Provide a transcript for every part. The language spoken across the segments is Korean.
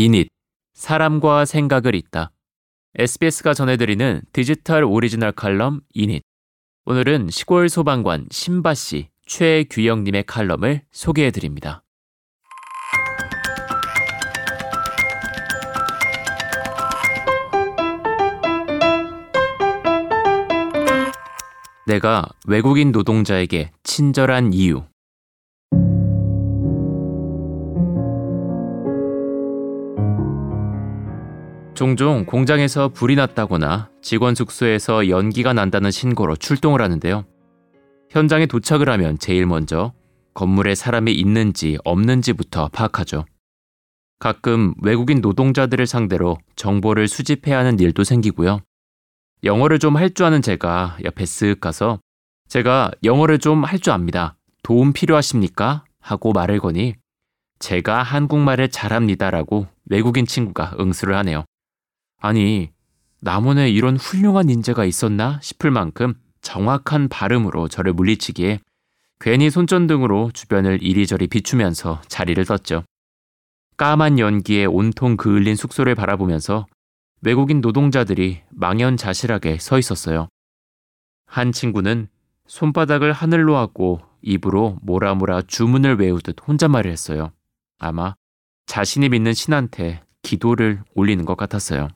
인잇, 사람과 생각을 잇다. SBS가 전해드리는 디지털 오리지널 칼럼 인잇. 오늘은 시골 소방관 심바 씨, 최규영님의 칼럼을 소개해드립니다. 내가 외국인 노동자에게 친절한 이유. 종종 공장에서 불이 났다거나 직원 숙소에서 연기가 난다는 신고로 출동을 하는데요. 현장에 도착을 하면 제일 먼저 건물에 사람이 있는지 없는지부터 파악하죠. 가끔 외국인 노동자들을 상대로 정보를 수집해야 하는 일도 생기고요. 영어를 좀 할 줄 아는 제가 옆에 쓱 가서 제가 영어를 좀 할 줄 압니다. 도움 필요하십니까? 하고 말을 거니 제가 한국말을 잘합니다라고 외국인 친구가 응수를 하네요. 아니, 남원에 이런 훌륭한 인재가 있었나 싶을 만큼 정확한 발음으로 저를 물리치기에 괜히 손전등으로 주변을 이리저리 비추면서 자리를 떴죠. 까만 연기에 온통 그을린 숙소를 바라보면서 외국인 노동자들이 망연자실하게 서 있었어요. 한 친구는 손바닥을 하늘로 하고 입으로 모라모라 주문을 외우듯 혼잣말을 했어요. 아마 자신이 믿는 신한테 기도를 올리는 것 같았어요.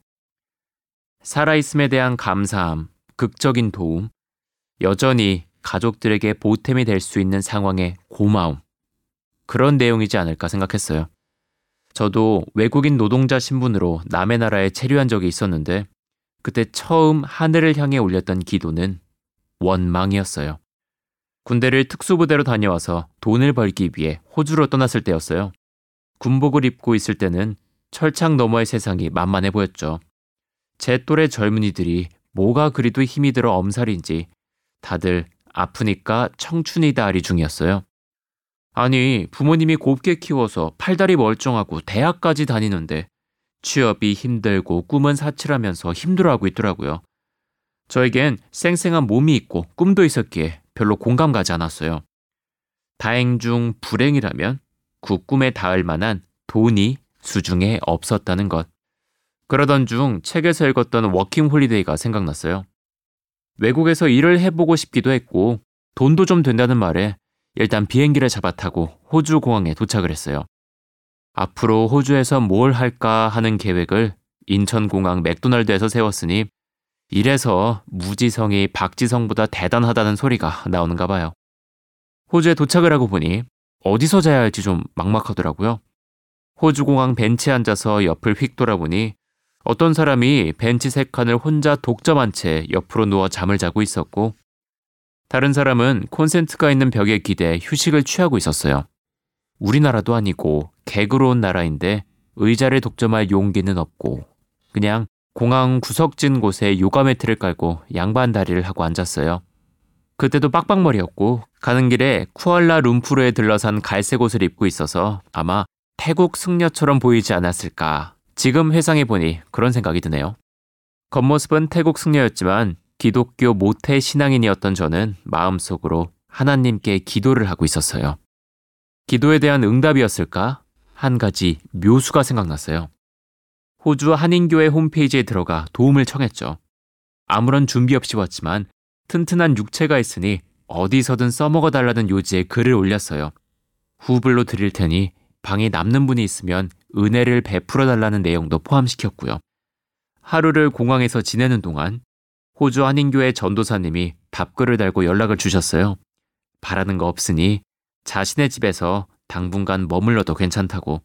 살아있음에 대한 감사함, 극적인 도움, 여전히 가족들에게 보탬이 될 수 있는 상황의 고마움. 그런 내용이지 않을까 생각했어요. 저도 외국인 노동자 신분으로 남의 나라에 체류한 적이 있었는데 그때 처음 하늘을 향해 올렸던 기도는 원망이었어요. 군대를 특수부대로 다녀와서 돈을 벌기 위해 호주로 떠났을 때였어요. 군복을 입고 있을 때는 철창 너머의 세상이 만만해 보였죠. 제 또래 젊은이들이 뭐가 그리도 힘이 들어 엄살인지 다들 아프니까 청춘이다 아리 중이었어요. 아니, 부모님이 곱게 키워서 팔다리 멀쩡하고 대학까지 다니는데 취업이 힘들고 꿈은 사치라면서 힘들어하고 있더라고요. 저에겐 쌩쌩한 몸이 있고 꿈도 있었기에 별로 공감 가지 않았어요. 다행 중 불행이라면 그 꿈에 닿을 만한 돈이 수중에 없었다는 것. 그러던 중 책에서 읽었던 워킹 홀리데이가 생각났어요. 외국에서 일을 해보고 싶기도 했고 돈도 좀 된다는 말에 일단 비행기를 잡아 타고 호주 공항에 도착을 했어요. 앞으로 호주에서 뭘 할까 하는 계획을 인천공항 맥도날드에서 세웠으니 이래서 무지성이 박지성보다 대단하다는 소리가 나오는가 봐요. 호주에 도착을 하고 보니 어디서 자야 할지 좀 막막하더라고요. 호주공항 벤치에 앉아서 옆을 휙 돌아보니 어떤 사람이 벤치 세 칸을 혼자 독점한 채 옆으로 누워 잠을 자고 있었고 다른 사람은 콘센트가 있는 벽에 기대 휴식을 취하고 있었어요. 우리나라도 아니고 개그로 온 나라인데 의자를 독점할 용기는 없고 그냥 공항 구석진 곳에 요가 매트를 깔고 양반 다리를 하고 앉았어요. 그때도 빡빡머리였고 가는 길에 쿠알라 룸푸르에 들러산 갈색 옷을 입고 있어서 아마 태국 승려처럼 보이지 않았을까 지금 회상해 보니 그런 생각이 드네요. 겉모습은 태국 승려였지만 기독교 모태 신앙인이었던 저는 마음속으로 하나님께 기도를 하고 있었어요. 기도에 대한 응답이었을까? 한 가지 묘수가 생각났어요. 호주 한인교회 홈페이지에 들어가 도움을 청했죠. 아무런 준비 없이 왔지만 튼튼한 육체가 있으니 어디서든 써먹어 달라는 요지에 글을 올렸어요. 후불로 드릴 테니 방에 남는 분이 있으면 은혜를 베풀어 달라는 내용도 포함시켰고요. 하루를 공항에서 지내는 동안 호주 한인교회 전도사님이 답글을 달고 연락을 주셨어요. 바라는 거 없으니 자신의 집에서 당분간 머물러도 괜찮다고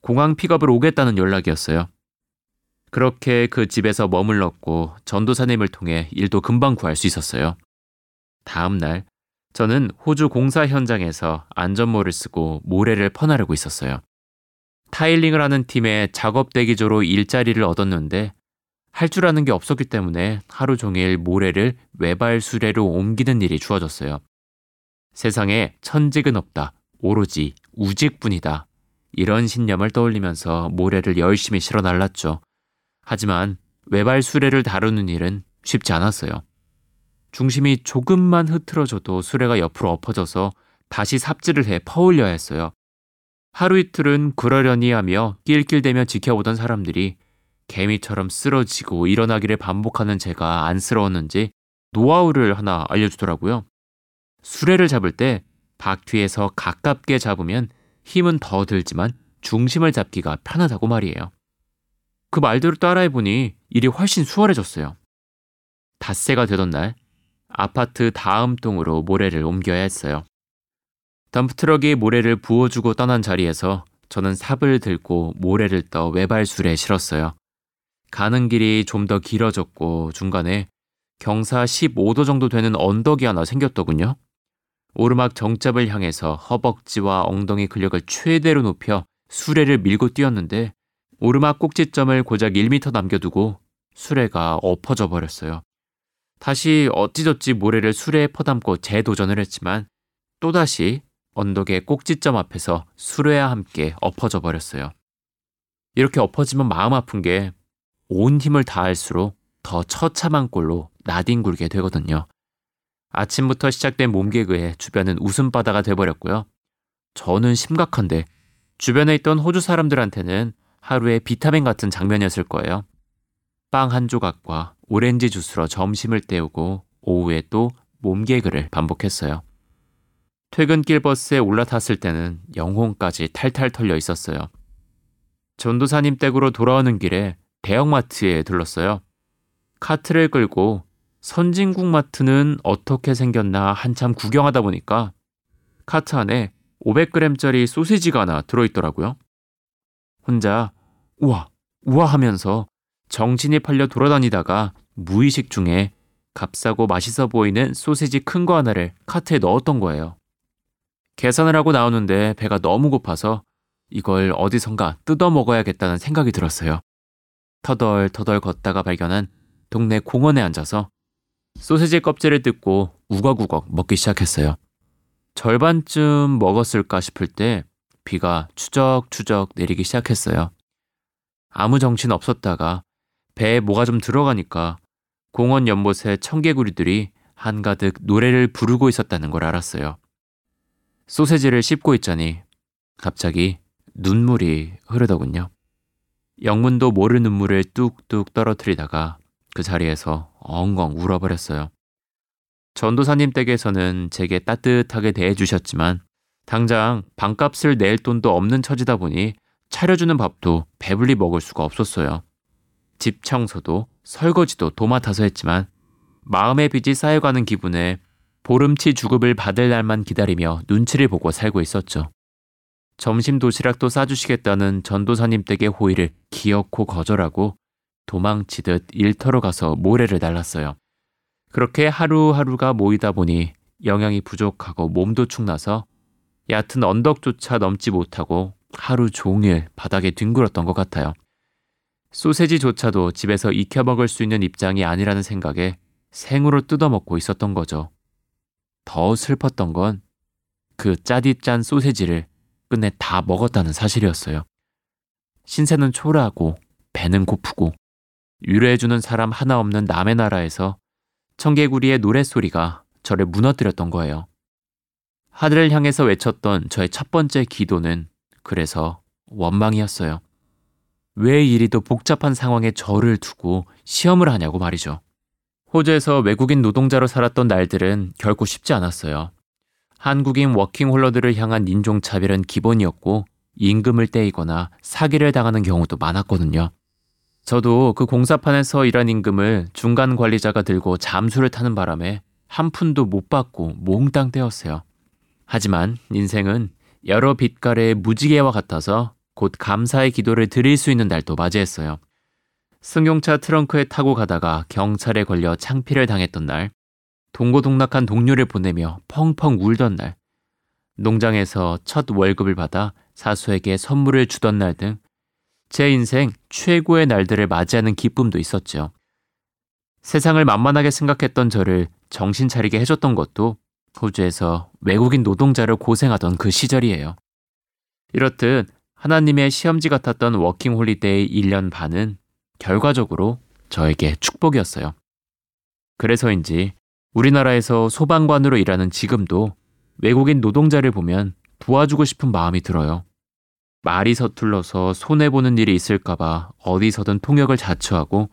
공항 픽업을 오겠다는 연락이었어요. 그렇게 그 집에서 머물렀고 전도사님을 통해 일도 금방 구할 수 있었어요. 다음 날 저는 호주 공사 현장에서 안전모를 쓰고 모래를 퍼나르고 있었어요. 타일링을 하는 팀의 작업 대기조로 일자리를 얻었는데 할 줄 아는 게 없었기 때문에 하루 종일 모래를 외발 수레로 옮기는 일이 주어졌어요. 세상에 천직은 없다. 오로지 우직뿐이다. 이런 신념을 떠올리면서 모래를 열심히 실어 날랐죠. 하지만 외발 수레를 다루는 일은 쉽지 않았어요. 중심이 조금만 흐트러져도 수레가 옆으로 엎어져서 다시 삽질을 해 퍼올려야 했어요. 하루 이틀은 그러려니 하며 낄낄대며 지켜보던 사람들이 개미처럼 쓰러지고 일어나기를 반복하는 제가 안쓰러웠는지 노하우를 하나 알려주더라고요. 수레를 잡을 때 박뒤에서 가깝게 잡으면 힘은 더 들지만 중심을 잡기가 편하다고 말이에요. 그 말대로 따라해보니 일이 훨씬 수월해졌어요. 닷새가 되던 날 아파트 다음 동으로 모래를 옮겨야 했어요. 덤프트럭이 모래를 부어주고 떠난 자리에서 저는 삽을 들고 모래를 떠 외발술에 실었어요. 가는 길이 좀 더 길어졌고 중간에 경사 15도 정도 되는 언덕이 하나 생겼더군요. 오르막 정잡을 향해서 허벅지와 엉덩이 근력을 최대로 높여 수레를 밀고 뛰었는데 오르막 꼭지점을 고작 1미터 남겨두고 수레가 엎어져 버렸어요. 다시 어찌저찌 모래를 수레에 퍼담고 재도전을 했지만 또다시 언덕의 꼭지점 앞에서 수레와 함께 엎어져 버렸어요. 이렇게 엎어지면 마음 아픈 게 온 힘을 다할수록 더 처참한 꼴로 나뒹굴게 되거든요. 아침부터 시작된 몸개그에 주변은 웃음바다가 돼버렸고요. 저는 심각한데 주변에 있던 호주 사람들한테는 하루의 비타민 같은 장면이었을 거예요. 빵 한 조각과 오렌지 주스로 점심을 때우고 오후에 또 몸개그를 반복했어요. 퇴근길 버스에 올라탔을 때는 영혼까지 탈탈 털려 있었어요. 전도사님 댁으로 돌아오는 길에 대형마트에 들렀어요. 카트를 끌고 선진국 마트는 어떻게 생겼나 한참 구경하다 보니까 카트 안에 500g짜리 소시지가 하나 들어있더라고요. 혼자 우와, 우와 하면서 정신이 팔려 돌아다니다가 무의식 중에 값싸고 맛있어 보이는 소시지 큰 거 하나를 카트에 넣었던 거예요. 계산을 하고 나오는데 배가 너무 고파서 이걸 어디선가 뜯어 먹어야겠다는 생각이 들었어요. 터덜터덜 걷다가 발견한 동네 공원에 앉아서 소세지 껍질을 뜯고 우걱우걱 먹기 시작했어요. 절반쯤 먹었을까 싶을 때 비가 추적추적 내리기 시작했어요. 아무 정신 없었다가 배에 뭐가 좀 들어가니까 공원 연못에 청개구리들이 한가득 노래를 부르고 있었다는 걸 알았어요. 소세지를 씹고 있자니 갑자기 눈물이 흐르더군요. 영문도 모를 눈물을 뚝뚝 떨어뜨리다가 그 자리에서 엉엉 울어버렸어요. 전도사님 댁에서는 제게 따뜻하게 대해주셨지만 당장 방값을 낼 돈도 없는 처지다 보니 차려주는 밥도 배불리 먹을 수가 없었어요. 집 청소도 설거지도 도맡아서 했지만 마음의 빚이 쌓여가는 기분에 보름치 주급을 받을 날만 기다리며 눈치를 보고 살고 있었죠. 점심 도시락도 싸주시겠다는 전도사님 댁의 호의를 기어코 거절하고 도망치듯 일터로 가서 모래를 날랐어요. 그렇게 하루하루가 모이다 보니 영양이 부족하고 몸도 축나서 얕은 언덕조차 넘지 못하고 하루 종일 바닥에 뒹굴었던 것 같아요. 소세지조차도 집에서 익혀 먹을 수 있는 입장이 아니라는 생각에 생으로 뜯어먹고 있었던 거죠. 더 슬펐던 건 그 짜디짠 소세지를 끝내 다 먹었다는 사실이었어요. 신세는 초라하고 배는 고프고 위로해주는 사람 하나 없는 남의 나라에서 청개구리의 노랫소리가 저를 무너뜨렸던 거예요. 하늘을 향해서 외쳤던 저의 첫 번째 기도는 그래서 원망이었어요. 왜 이리도 복잡한 상황에 저를 두고 시험을 하냐고 말이죠. 호주에서 외국인 노동자로 살았던 날들은 결코 쉽지 않았어요. 한국인 워킹홀러들을 향한 인종차별은 기본이었고 임금을 떼이거나 사기를 당하는 경우도 많았거든요. 저도 그 공사판에서 일한 임금을 중간 관리자가 들고 잠수를 타는 바람에 한 푼도 못 받고 몽땅 떼었어요. 하지만 인생은 여러 빛깔의 무지개와 같아서 곧 감사의 기도를 드릴 수 있는 날도 맞이했어요. 승용차 트렁크에 타고 가다가 경찰에 걸려 창피를 당했던 날, 동고동락한 동료를 보내며 펑펑 울던 날, 농장에서 첫 월급을 받아 사수에게 선물을 주던 날 등 제 인생 최고의 날들을 맞이하는 기쁨도 있었죠. 세상을 만만하게 생각했던 저를 정신 차리게 해줬던 것도 호주에서 외국인 노동자로 고생하던 그 시절이에요. 이렇듯 하나님의 시험지 같았던 워킹 홀리데이 1년 반은 결과적으로 저에게 축복이었어요. 그래서인지 우리나라에서 소방관으로 일하는 지금도 외국인 노동자를 보면 도와주고 싶은 마음이 들어요. 말이 서툴러서 손해보는 일이 있을까봐 어디서든 통역을 자처하고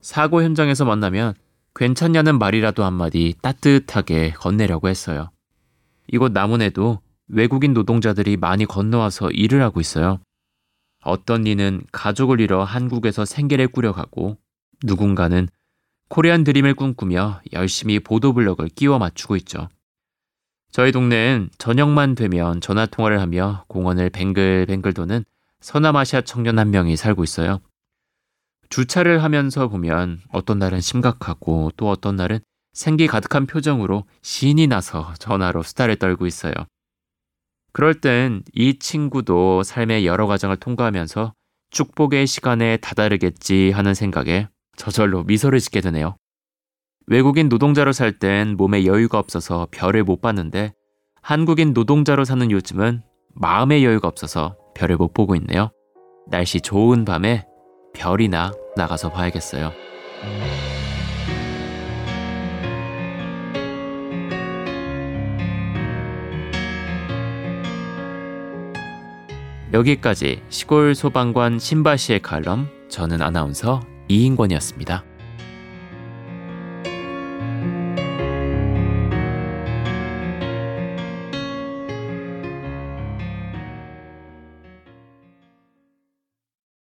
사고 현장에서 만나면 괜찮냐는 말이라도 한마디 따뜻하게 건네려고 했어요. 이곳 남원에도 외국인 노동자들이 많이 건너와서 일을 하고 있어요. 어떤 이는 가족을 잃어 한국에서 생계를 꾸려가고 누군가는 코리안 드림을 꿈꾸며 열심히 보도블럭을 끼워 맞추고 있죠. 저희 동네엔 저녁만 되면 전화 통화를 하며 공원을 뱅글뱅글 도는 서남아시아 청년 한 명이 살고 있어요. 주차를 하면서 보면 어떤 날은 심각하고 또 어떤 날은 생기 가득한 표정으로 신이 나서 전화로 수다를 떨고 있어요. 그럴 땐 이 친구도 삶의 여러 과정을 통과하면서 축복의 시간에 다다르겠지 하는 생각에 저절로 미소를 짓게 되네요. 외국인 노동자로 살 땐 몸에 여유가 없어서 별을 못 봤는데 한국인 노동자로 사는 요즘은 마음의 여유가 없어서 별을 못 보고 있네요. 날씨 좋은 밤에 별이나 나가서 봐야겠어요. 여기까지 시골 소방관 신바시의 칼럼 저는 아나운서 이인권이었습니다.